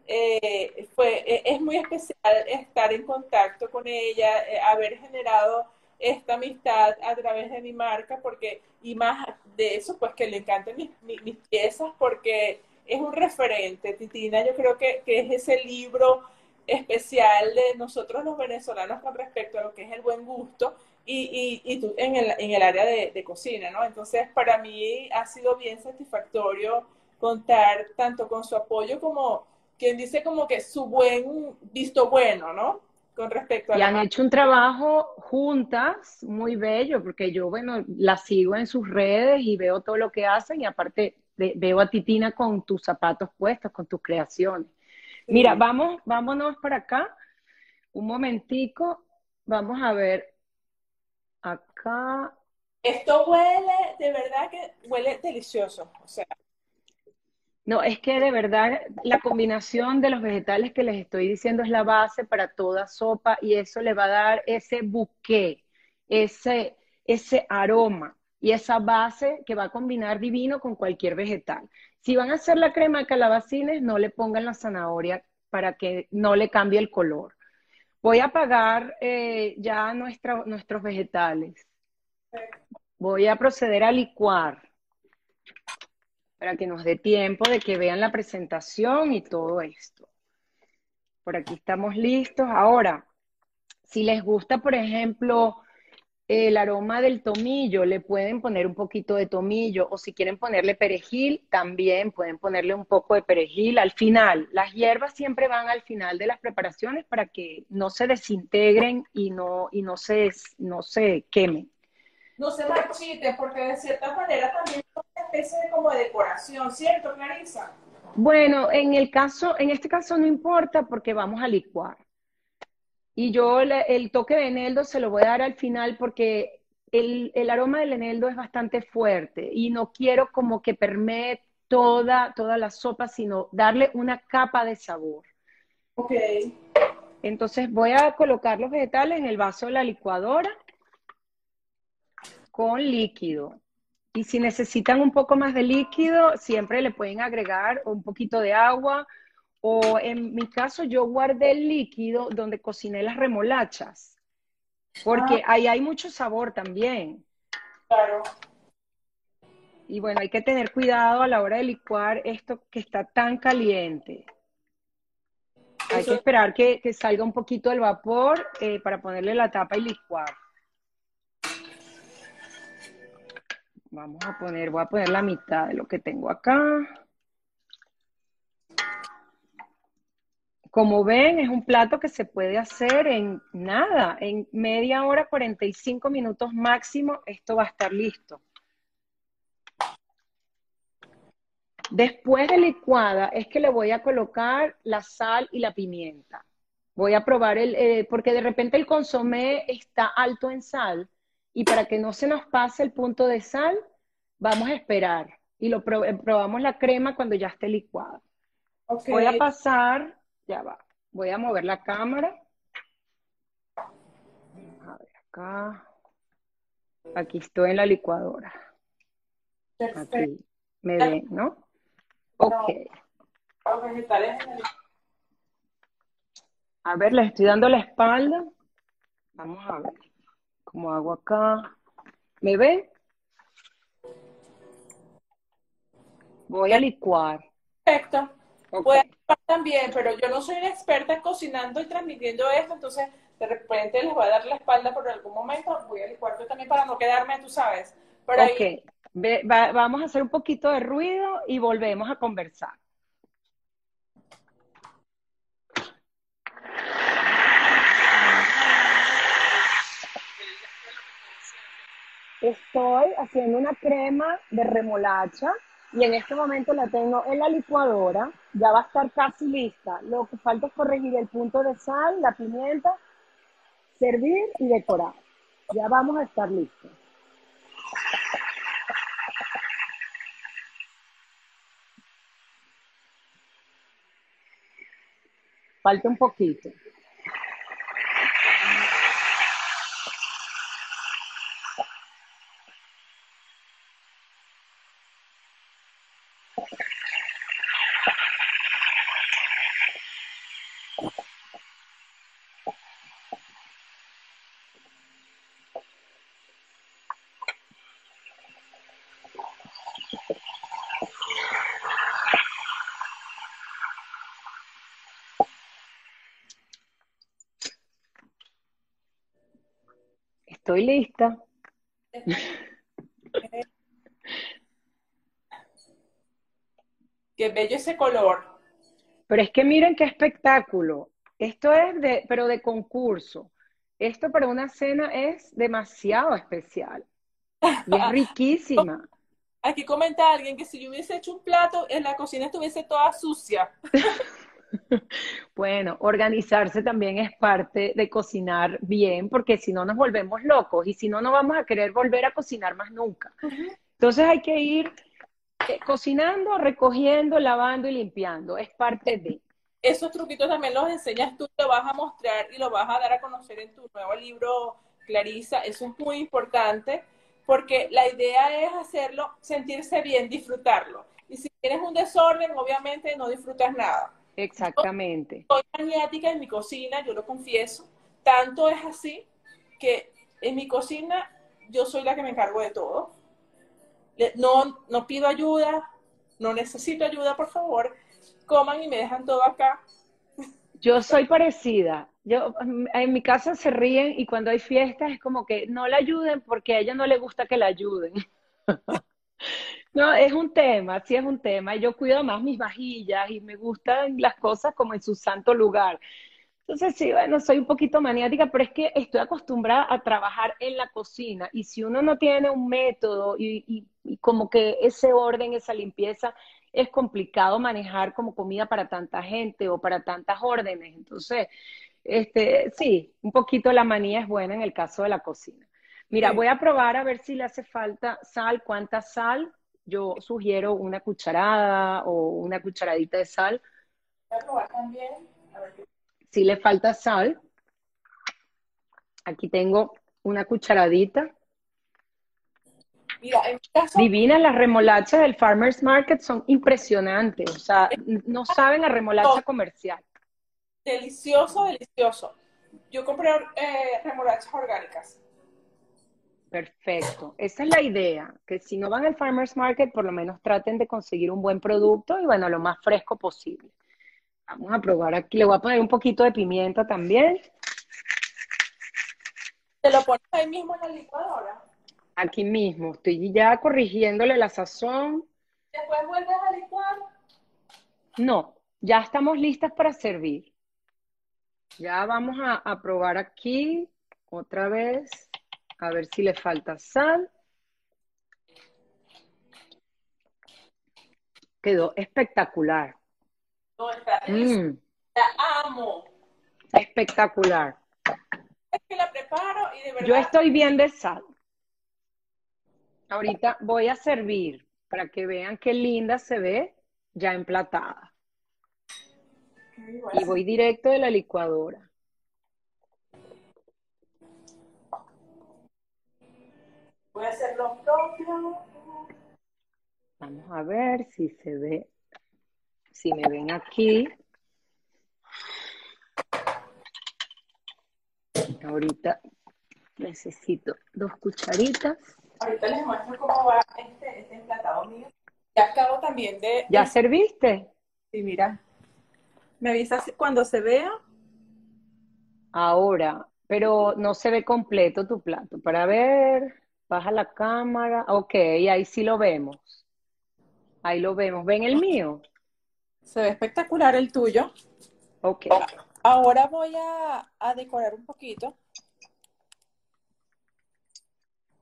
eh, fue, eh, es muy especial estar en contacto con ella, eh, haber generado esta amistad a través de mi marca, porque, y más de eso, pues que le encantan mis, mis, piezas, porque es un referente, Titina, yo creo que, que, es ese libro especial de nosotros los venezolanos con respecto a lo que es el buen gusto y, y, y tú en el, en el área de, de, cocina, ¿no? Entonces, para mí ha sido bien satisfactorio contar tanto con su apoyo como quien dice como que su buen visto bueno, ¿no? Con respecto a... Y han hecho un trabajo juntas muy bello, porque yo, bueno, la sigo en sus redes y veo todo lo que hacen y aparte veo a Titina con tus zapatos puestos, con tus creaciones. Mira, vamos, vámonos para acá. Un momentico. Vamos a ver acá. Esto huele, de verdad que huele delicioso. O sea. No, es que de verdad la combinación de los vegetales que les estoy diciendo es la base para toda sopa y eso le va a dar ese buque, ese, ese aroma y esa base que va a combinar divino con cualquier vegetal. Si van a hacer la crema de calabacines, no le pongan la zanahoria para que no le cambie el color. Voy a apagar eh, ya nuestros vegetales. Voy a proceder a licuar para que nos dé tiempo de que vean la presentación y todo esto. Por aquí estamos listos. Ahora, si les gusta, por ejemplo, el aroma del tomillo, le pueden poner un poquito de tomillo o si quieren ponerle perejil, también pueden ponerle un poco de perejil al final. Las hierbas siempre van al final de las preparaciones para que no se desintegren y no, y no, se, no se quemen. No se marchiten porque de cierta manera también es una especie de como de decoración, ¿cierto, Clarisa? Bueno, en el caso, en este caso no importa porque vamos a licuar. Y yo el toque de eneldo se lo voy a dar al final porque el, aroma del eneldo es bastante fuerte y no quiero como que permee toda, toda la sopa, sino darle una capa de sabor. Ok. Entonces voy a colocar los vegetales en el vaso de la licuadora con líquido. Y si necesitan un poco más de líquido, siempre le pueden agregar un poquito de agua o en mi caso yo guardé el líquido donde cociné las remolachas, porque ah. ahí hay mucho sabor también. Claro. Y bueno, hay que tener cuidado a la hora de licuar esto que está tan caliente. Hay que esperar que, salga un poquito el vapor eh, para ponerle la tapa y licuar. Vamos a poner, voy a poner la mitad de lo que tengo acá. Como ven, es un plato que se puede hacer en nada, en media hora, 45 minutos máximo, esto va a estar listo. Después de licuada es que le voy a colocar la sal y la pimienta. Voy a probar el, eh, porque de repente el consomé está alto en sal y para que no se nos pase el punto de sal, vamos a esperar y lo probamos la crema cuando ya esté licuada. Voy a pasar ya va. Voy a mover la cámara. A ver, acá. Aquí estoy en la licuadora. Aquí. ¿Me ven, no? Ok. A ver, les estoy dando la espalda. Vamos a ver cómo hago acá. ¿Me ven? Voy a licuar. Perfecto también, pero yo no soy una experta cocinando y transmitiendo esto, entonces de repente les voy a dar la espalda por algún momento, voy a licuar también para no quedarme, tú sabes. Pero ok, vamos a hacer un poquito de ruido y volvemos a conversar. Estoy haciendo una crema de remolacha y en este momento la tengo en la licuadora, ya va a estar casi lista. Lo que falta es corregir el punto de sal, la pimienta, servir y decorar. Ya vamos a estar listos. Falta un poquito. Estoy lista. Qué bello ese color. Pero es que miren qué espectáculo. Esto es de, pero de concurso. Esto para una cena es demasiado especial. Y es riquísima. Aquí comenta alguien que si yo hubiese hecho un plato, en la cocina estuviese toda sucia. Bueno, organizarse también es parte de cocinar bien, porque si no nos volvemos locos y si no, no vamos a querer volver a cocinar más nunca. Entonces hay que ir eh, cocinando, recogiendo, lavando y limpiando. Es parte de. Esos truquitos también los enseñas tú, te vas a mostrar y lo vas a dar a conocer en tu nuevo libro, Clarisa. Eso es muy importante porque la idea es hacerlo, sentirse bien, disfrutarlo. Y si tienes un desorden, obviamente no disfrutas nada. Exactamente. soy maniática en mi cocina, yo lo confieso. Tanto es así que en mi cocina yo soy la que me encargo de todo. No, no pido ayuda, no necesito ayuda, por favor. Coman y me dejan todo acá. Yo soy parecida. Yo, en mi casa se ríen y cuando hay fiestas es como que no la ayuden porque a ella no le gusta que la ayuden. No, es un tema, sí es un tema. Yo cuido más mis vajillas y me gustan las cosas como en su santo lugar. Entonces, sí, bueno, soy un poquito maniática, pero es que estoy acostumbrada a trabajar en la cocina y si uno no tiene un método y, como que ese orden, esa limpieza, es complicado manejar como comida para tanta gente o para tantas órdenes. Entonces, este, sí, un poquito la manía es buena en el caso de la cocina. Mira, voy a probar a ver si le hace falta sal, cuánta sal. Yo sugiero una cucharada o una cucharadita de sal. Voy a probar también. A ver qué si le falta sal, aquí tengo una cucharadita. Mira, en mi caso, Divinas las remolachas del Farmers Market son impresionantes, o sea, no saben a remolacha comercial. delicioso, delicioso. Yo compré eh, remolachas orgánicas. Perfecto, esa es la idea, que si no van al Farmers Market, por lo menos traten de conseguir un buen producto y bueno, lo más fresco posible. Vamos a probar aquí. Le voy a poner un poquito de pimienta también. ¿Te lo pones ahí mismo en la licuadora? Aquí mismo. Estoy ya corrigiéndole la sazón. Después vuelves a licuar. No, ya estamos listas para servir. Ya vamos a, a probar aquí otra vez. A ver si le falta sal. Quedó espectacular. No, está Mm, La amo. espectacular. Es que la preparo y de verdad. Yo estoy bien de sal. Ahorita voy a servir para que vean qué linda se ve ya emplatada. Y voy directo de la licuadora. Voy a hacer lo propio. Vamos a ver si se ve, si me ven aquí. Ahorita necesito dos cucharitas. Ahorita les muestro cómo va este, este emplatado mío. Ya acabo también de. ¿Ya serviste? Sí, mira. Me avisas cuando se vea. Ahora, pero no se ve completo tu plato. Para ver, baja la cámara. Ok, ahí sí lo vemos. Ahí lo vemos. ¿Ven el mío? Se ve espectacular el tuyo. Ok. Ahora voy a, a decorar un poquito.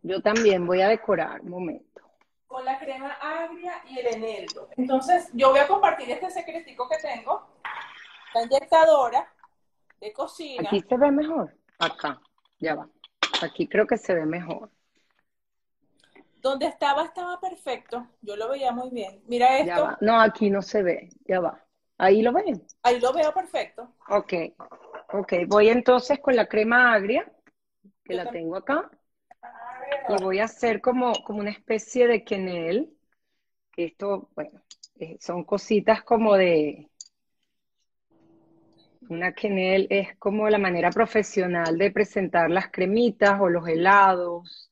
Yo también voy a decorar. Un momento. con la crema agria y el eneldo. Entonces, yo voy a compartir este secretico que tengo, la inyectadora de cocina. Aquí se ve mejor. Acá. Ya va. Aquí creo que se ve mejor. Donde estaba, estaba perfecto. Yo lo veía muy bien. Mira Ya esto, va. No, aquí no se ve. Ya va. Ahí lo ven. ahí lo veo perfecto. Ok. Ok. Voy entonces con la crema agria, que la tengo acá. Y voy a hacer como, como una especie de quenel. Que esto, bueno, eh, son cositas como de... Una quenel es como la manera profesional de presentar las cremitas o los helados.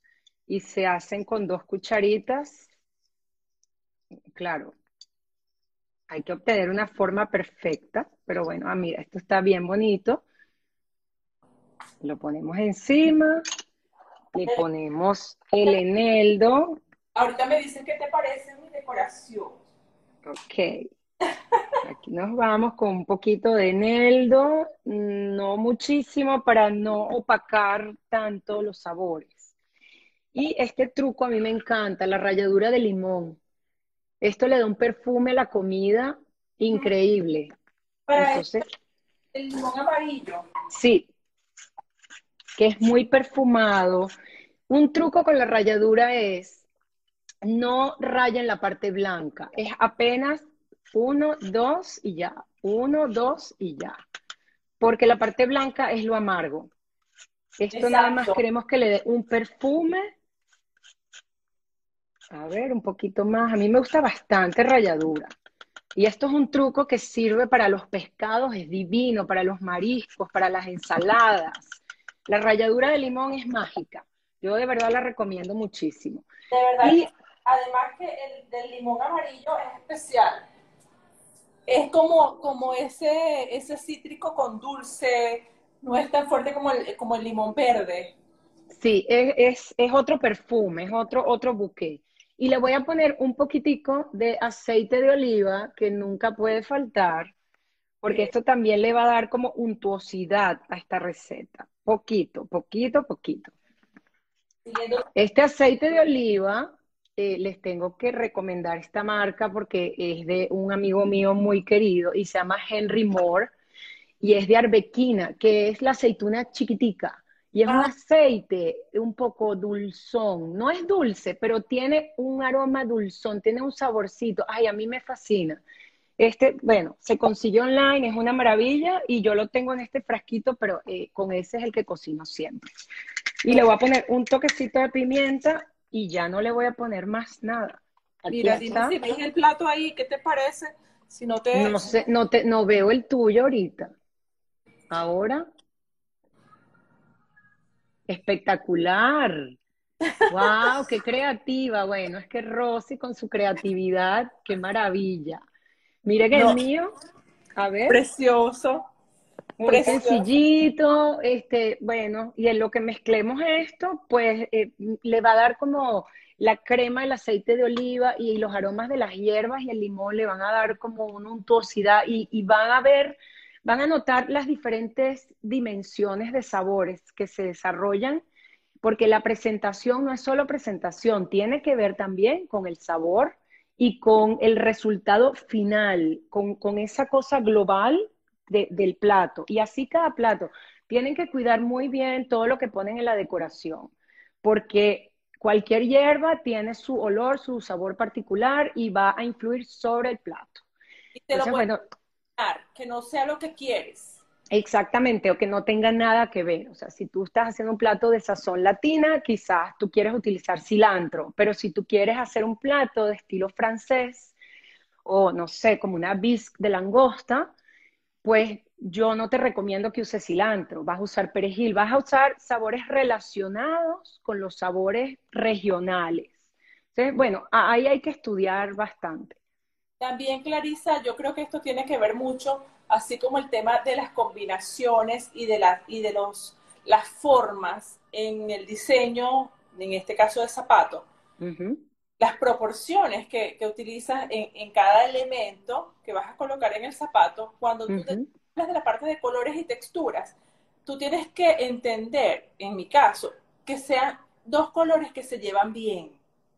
Y se hacen con dos cucharitas. Claro, hay que obtener una forma perfecta, pero bueno, ah, mira, esto está bien bonito. Lo ponemos encima, le ponemos el eneldo, Ahorita me dicen qué te parece mi decoración. ok. Aquí nos vamos con un poquito de eneldo, no muchísimo para no opacar tanto los sabores. Y este truco a mí me encanta, la ralladura de limón. Esto le da un perfume a la comida increíble. Entonces, el limón amarillo. Sí, que es muy perfumado. Un truco con la ralladura es no rayen la parte blanca, es apenas uno, dos y ya, uno, dos y ya, porque la parte blanca es lo amargo. Esto nada más queremos que le dé un perfume. A ver, un poquito más. A mí me gusta bastante ralladura. Y esto es un truco que sirve para los pescados, es divino, para los mariscos, para las ensaladas. La ralladura de limón es mágica. Yo de verdad la recomiendo muchísimo. De verdad, y, además que el del limón amarillo es especial. Es como, como ese, ese cítrico con dulce, no es tan fuerte como el, como el limón verde. Sí, es, es, otro perfume, es otro, otro buque. Y le voy a poner un poquitico de aceite de oliva que nunca puede faltar, porque esto también le va a dar como untuosidad a esta receta. Poquito, poquito, poquito. Este aceite de oliva, eh, les tengo que recomendar esta marca porque es de un amigo mío muy querido y se llama Henry Moore y es de arbequina, que es la aceituna chiquitica. Y es un aceite un poco dulzón. No es dulce, pero tiene un aroma dulzón, tiene un saborcito. Ay, a mí me fascina. Este, bueno, se consiguió online, es una maravilla y yo lo tengo en este frasquito, pero eh, con ese es el que cocino siempre. Y le voy a poner un toquecito de pimienta y ya no le voy a poner más nada. Mira, dime si ves el plato ahí, ¿qué te parece? Si no te... No sé, no, te, no veo el tuyo ahorita. Ahora. Espectacular. ¡Wow! ¡Qué creativa! Bueno, es que Rosy con su creatividad, qué maravilla. Mire que el mío, a ver. Precioso. Muy sencillito, este, bueno, y en lo que mezclemos esto, pues eh, le va a dar como la crema, el aceite de oliva y los aromas de las hierbas y el limón le van a dar como una untuosidad y, y van a ver van a notar las diferentes dimensiones de sabores que se desarrollan, porque la presentación no es solo presentación, tiene que ver también con el sabor y con el resultado final, con, esa cosa global del plato. Y así cada plato. Tienen que cuidar muy bien todo lo que ponen en la decoración, porque cualquier hierba tiene su olor, su sabor particular y va a influir sobre el plato. Y te lo bueno, que no sea lo que quieres. Exactamente, o que no tenga nada que ver. O sea, si tú estás haciendo un plato de sazón latina, quizás tú quieres utilizar cilantro, pero si tú quieres hacer un plato de estilo francés, o no sé, como una bisque de langosta, pues yo no te recomiendo que uses cilantro, vas a usar perejil, vas a usar sabores relacionados con los sabores regionales. Entonces, bueno, ahí hay que estudiar bastante. También, Clarisa, yo creo que esto tiene que ver mucho, así como el tema de las combinaciones y de, la, y de los, las formas en el diseño, en este caso de zapato. Las proporciones que, que utilizas en, cada elemento que vas a colocar en el zapato, cuando tú hablas de la parte de colores y texturas, tú tienes que entender, en mi caso, que sean dos colores que se llevan bien.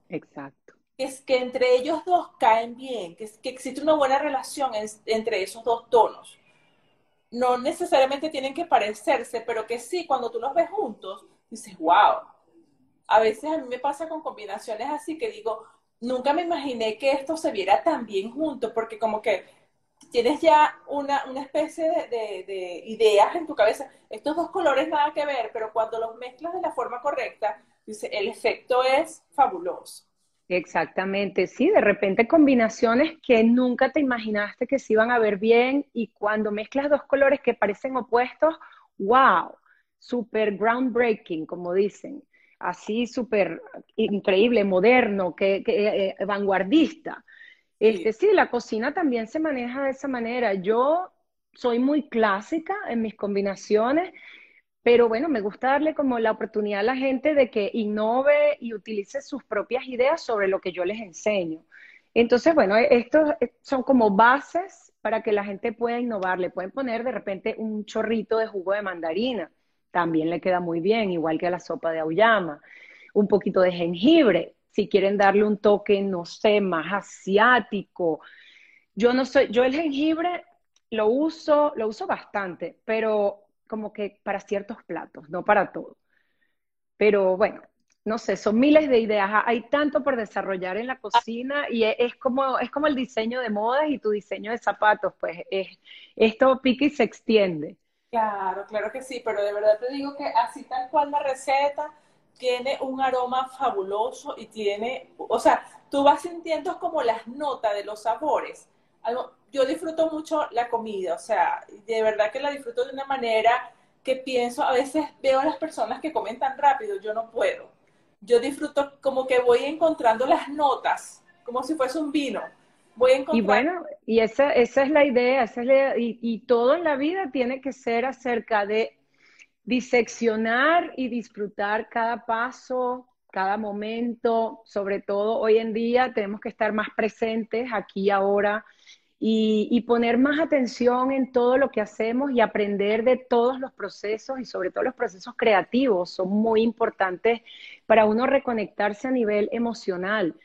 Exacto es que entre ellos dos caen bien, que, que existe una buena relación entre esos dos tonos. No necesariamente tienen que parecerse, pero que sí, cuando tú los ves juntos, dices, wow. A veces a mí me pasa con combinaciones así que digo, nunca me imaginé que esto se viera tan bien juntos, porque como que tienes ya una, especie de, de, ideas en tu cabeza. Estos dos colores nada que ver, pero cuando los mezclas de la forma correcta, el efecto es fabuloso. Exactamente, sí, de repente combinaciones que nunca te imaginaste que se iban a ver bien y cuando mezclas dos colores que parecen opuestos, wow, super groundbreaking, como dicen, así súper increíble, moderno, que, eh, vanguardista. Este, sí, la cocina también se maneja de esa manera. Yo soy muy clásica en mis combinaciones pero bueno, me gusta darle como la oportunidad a la gente de que innove y utilice sus propias ideas sobre lo que yo les enseño. Entonces, bueno, estos son como bases para que la gente pueda innovar. Le pueden poner de repente un chorrito de jugo de mandarina, también le queda muy bien, igual que a la sopa de auyama. Un poquito de jengibre, si quieren darle un toque, no sé, más asiático. Yo no soy, yo el jengibre lo uso, lo uso bastante, pero como que para ciertos platos, no para todo. Pero bueno, no sé, son miles de ideas. Hay tanto por desarrollar en la cocina y es, como, es como el diseño de modas y tu diseño de zapatos, pues es, esto pica y se extiende. Claro, claro que sí, pero de verdad te digo que así tal cual la receta tiene un aroma fabuloso y tiene, o sea, tú vas sintiendo como las notas de los sabores. Yo disfruto mucho la comida, o sea, de verdad que la disfruto de una manera que pienso, a veces veo a las personas que comen tan rápido, yo no puedo. Yo disfruto como que voy encontrando las notas, como si fuese un vino. Voy encontrando... Y bueno, y esa, esa es la idea, esa es y, y todo en la vida tiene que ser acerca de diseccionar y disfrutar cada paso, cada momento, sobre todo hoy en día tenemos que estar más presentes aquí ahora y, poner más atención en todo lo que hacemos y aprender de todos los procesos y sobre todo los procesos creativos son muy importantes para uno reconectarse a nivel emocional,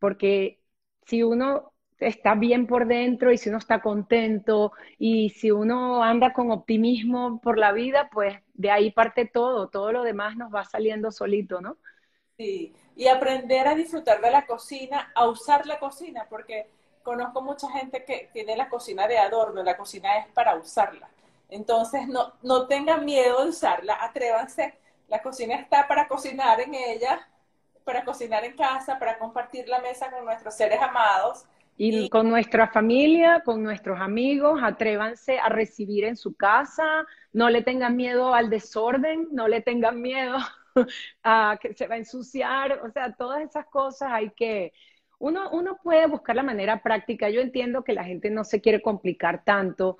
porque si uno está bien por dentro y si uno está contento y si uno anda con optimismo por la vida, pues de ahí parte todo, todo lo demás nos va saliendo solito, ¿no? Sí, y aprender a disfrutar de la cocina, a usar la cocina, porque conozco mucha gente que tiene la cocina de adorno, la cocina es para usarla. Entonces, no, no tengan miedo de usarla, atrévanse. La cocina está para cocinar en ella, para cocinar en casa, para compartir la mesa con nuestros seres amados y, con nuestra familia, con nuestros amigos, atrévanse a recibir en su casa, no le tengan miedo al desorden, no le tengan miedo a que se va a ensuciar, o sea, todas esas cosas hay que, uno, uno puede buscar la manera práctica, yo entiendo que la gente no se quiere complicar tanto,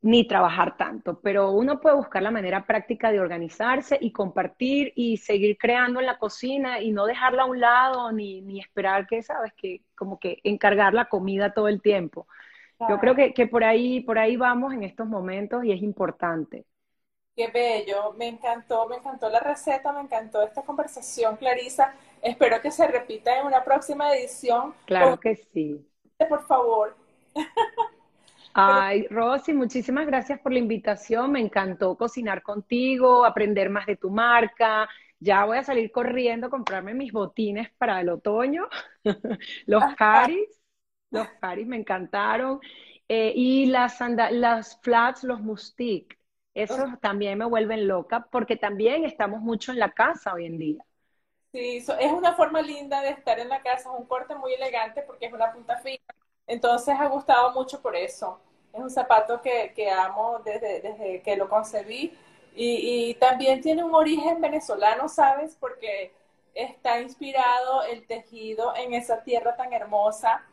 ni trabajar tanto, pero uno puede buscar la manera práctica de organizarse y compartir y seguir creando en la cocina y no dejarla a un lado ni, ni esperar que, sabes, que como que encargar la comida todo el tiempo. Yo creo que, que, por, ahí, por ahí vamos en estos momentos y es importante. Qué bello, me encantó, me encantó la receta, me encantó esta conversación, Clarisa. Espero que se repita en una próxima edición. Claro que sí. Por favor. Ay, Rosy, muchísimas gracias por la invitación. Me encantó cocinar contigo, aprender más de tu marca. Ya voy a salir corriendo a comprarme mis botines para el otoño. los Haris, los Haris me encantaron. Eh, y las, las flats, los mustique. Esos también me vuelven loca porque también estamos mucho en la casa hoy en día. Sí, es una forma linda de estar en la casa, es un corte muy elegante porque es una punta fina entonces ha gustado mucho por eso. Es un zapato que, que amo desde, desde, que lo concebí y, y, también tiene un origen venezolano, ¿sabes? Porque está inspirado el tejido en esa tierra tan hermosa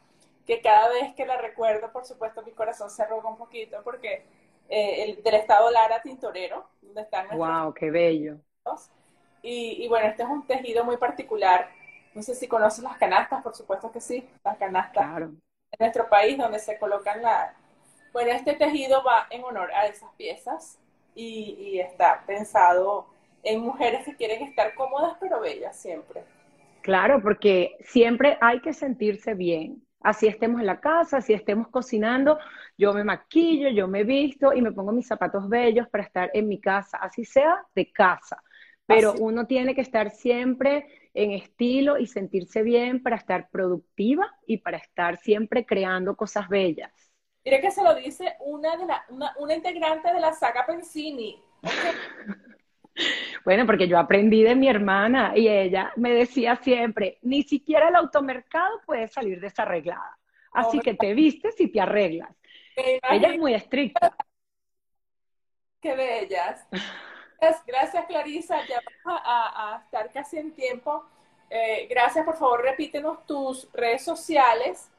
que cada vez que la recuerdo, por supuesto, mi corazón se arroga un poquito porque eh, el, del estado Lara Tintorero, donde están ¡Wow! ¡Qué bello! Y, y bueno, este es un tejido muy particular. No sé si conoces las canastas, por supuesto que sí, las canastas. Claro en nuestro país donde se colocan la... Bueno, este tejido va en honor a esas piezas y, está pensado en mujeres que quieren estar cómodas pero bellas siempre. Claro, porque siempre hay que sentirse bien. Así estemos en la casa, así estemos cocinando, yo me maquillo, yo me visto y me pongo mis zapatos bellos para estar en mi casa, así sea de casa. Pero uno tiene que estar siempre en estilo y sentirse bien para estar productiva y para estar siempre creando cosas bellas. Mire que se lo dice una, de la, una, integrante de la saga Pensini. Bueno, porque yo aprendí de mi hermana y ella me decía siempre, ni siquiera el automercado puede salir desarreglada. Así que te vistes y te arreglas. Ella es muy estricta. Qué bellas. Gracias, Clarisa. Ya vamos a, estar casi en tiempo. Eh, gracias, por favor, repítenos tus redes sociales.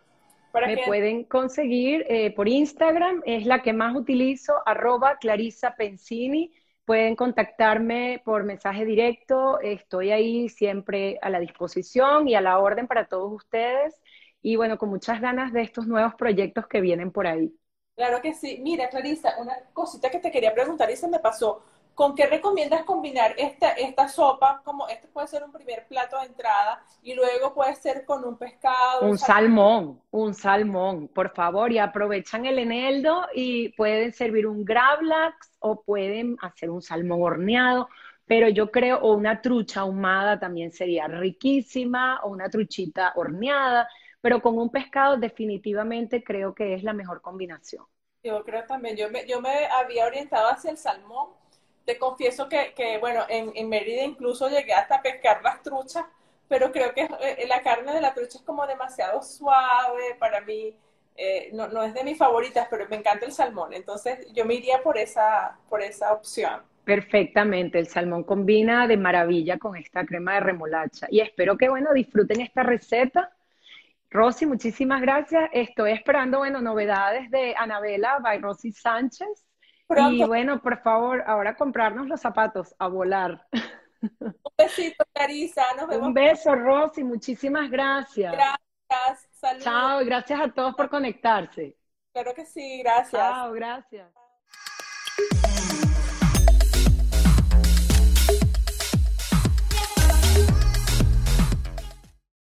Para Me pueden conseguir eh, por Instagram, es la que más utilizo, arroba Clarisa Pensini. Pueden contactarme por mensaje directo, estoy ahí siempre a la disposición y a la orden para todos ustedes. y bueno, con muchas ganas de estos nuevos proyectos que vienen por ahí. Claro que sí. Mira, Clarisa, una cosita que te quería preguntar y se me pasó. ¿Con qué recomiendas combinar esta, esta sopa? Como este puede ser un primer plato de entrada y luego puede ser con un pescado. Un salmón, un salmón, por favor, y aprovechan el eneldo y pueden servir un gravlax o pueden hacer un salmón horneado, pero yo creo, o una trucha ahumada también sería riquísima, o una truchita horneada, pero con un pescado definitivamente creo que es la mejor combinación. Yo creo también, yo me, yo me había orientado hacia el salmón te confieso que, bueno, en, en, Mérida incluso llegué hasta pescar las truchas, pero creo que eh, la carne de la trucha es como demasiado suave para mí. Eh, no, no, es de mis favoritas, pero me encanta el salmón. Entonces yo me iría por esa, por esa opción. Perfectamente, el salmón combina de maravilla con esta crema de remolacha. Y espero que, bueno, disfruten esta receta. Rosy, muchísimas gracias. Estoy esperando, bueno, novedades de Anabela by Rosy Sánchez. Y bueno, por favor, ahora comprarnos los zapatos a volar. Un besito, Carisa. Nos vemos. Un beso, Rosy. Muchísimas gracias. Gracias. Saludos. Chao, gracias a todos por conectarse. Claro que sí, gracias. Chao, gracias.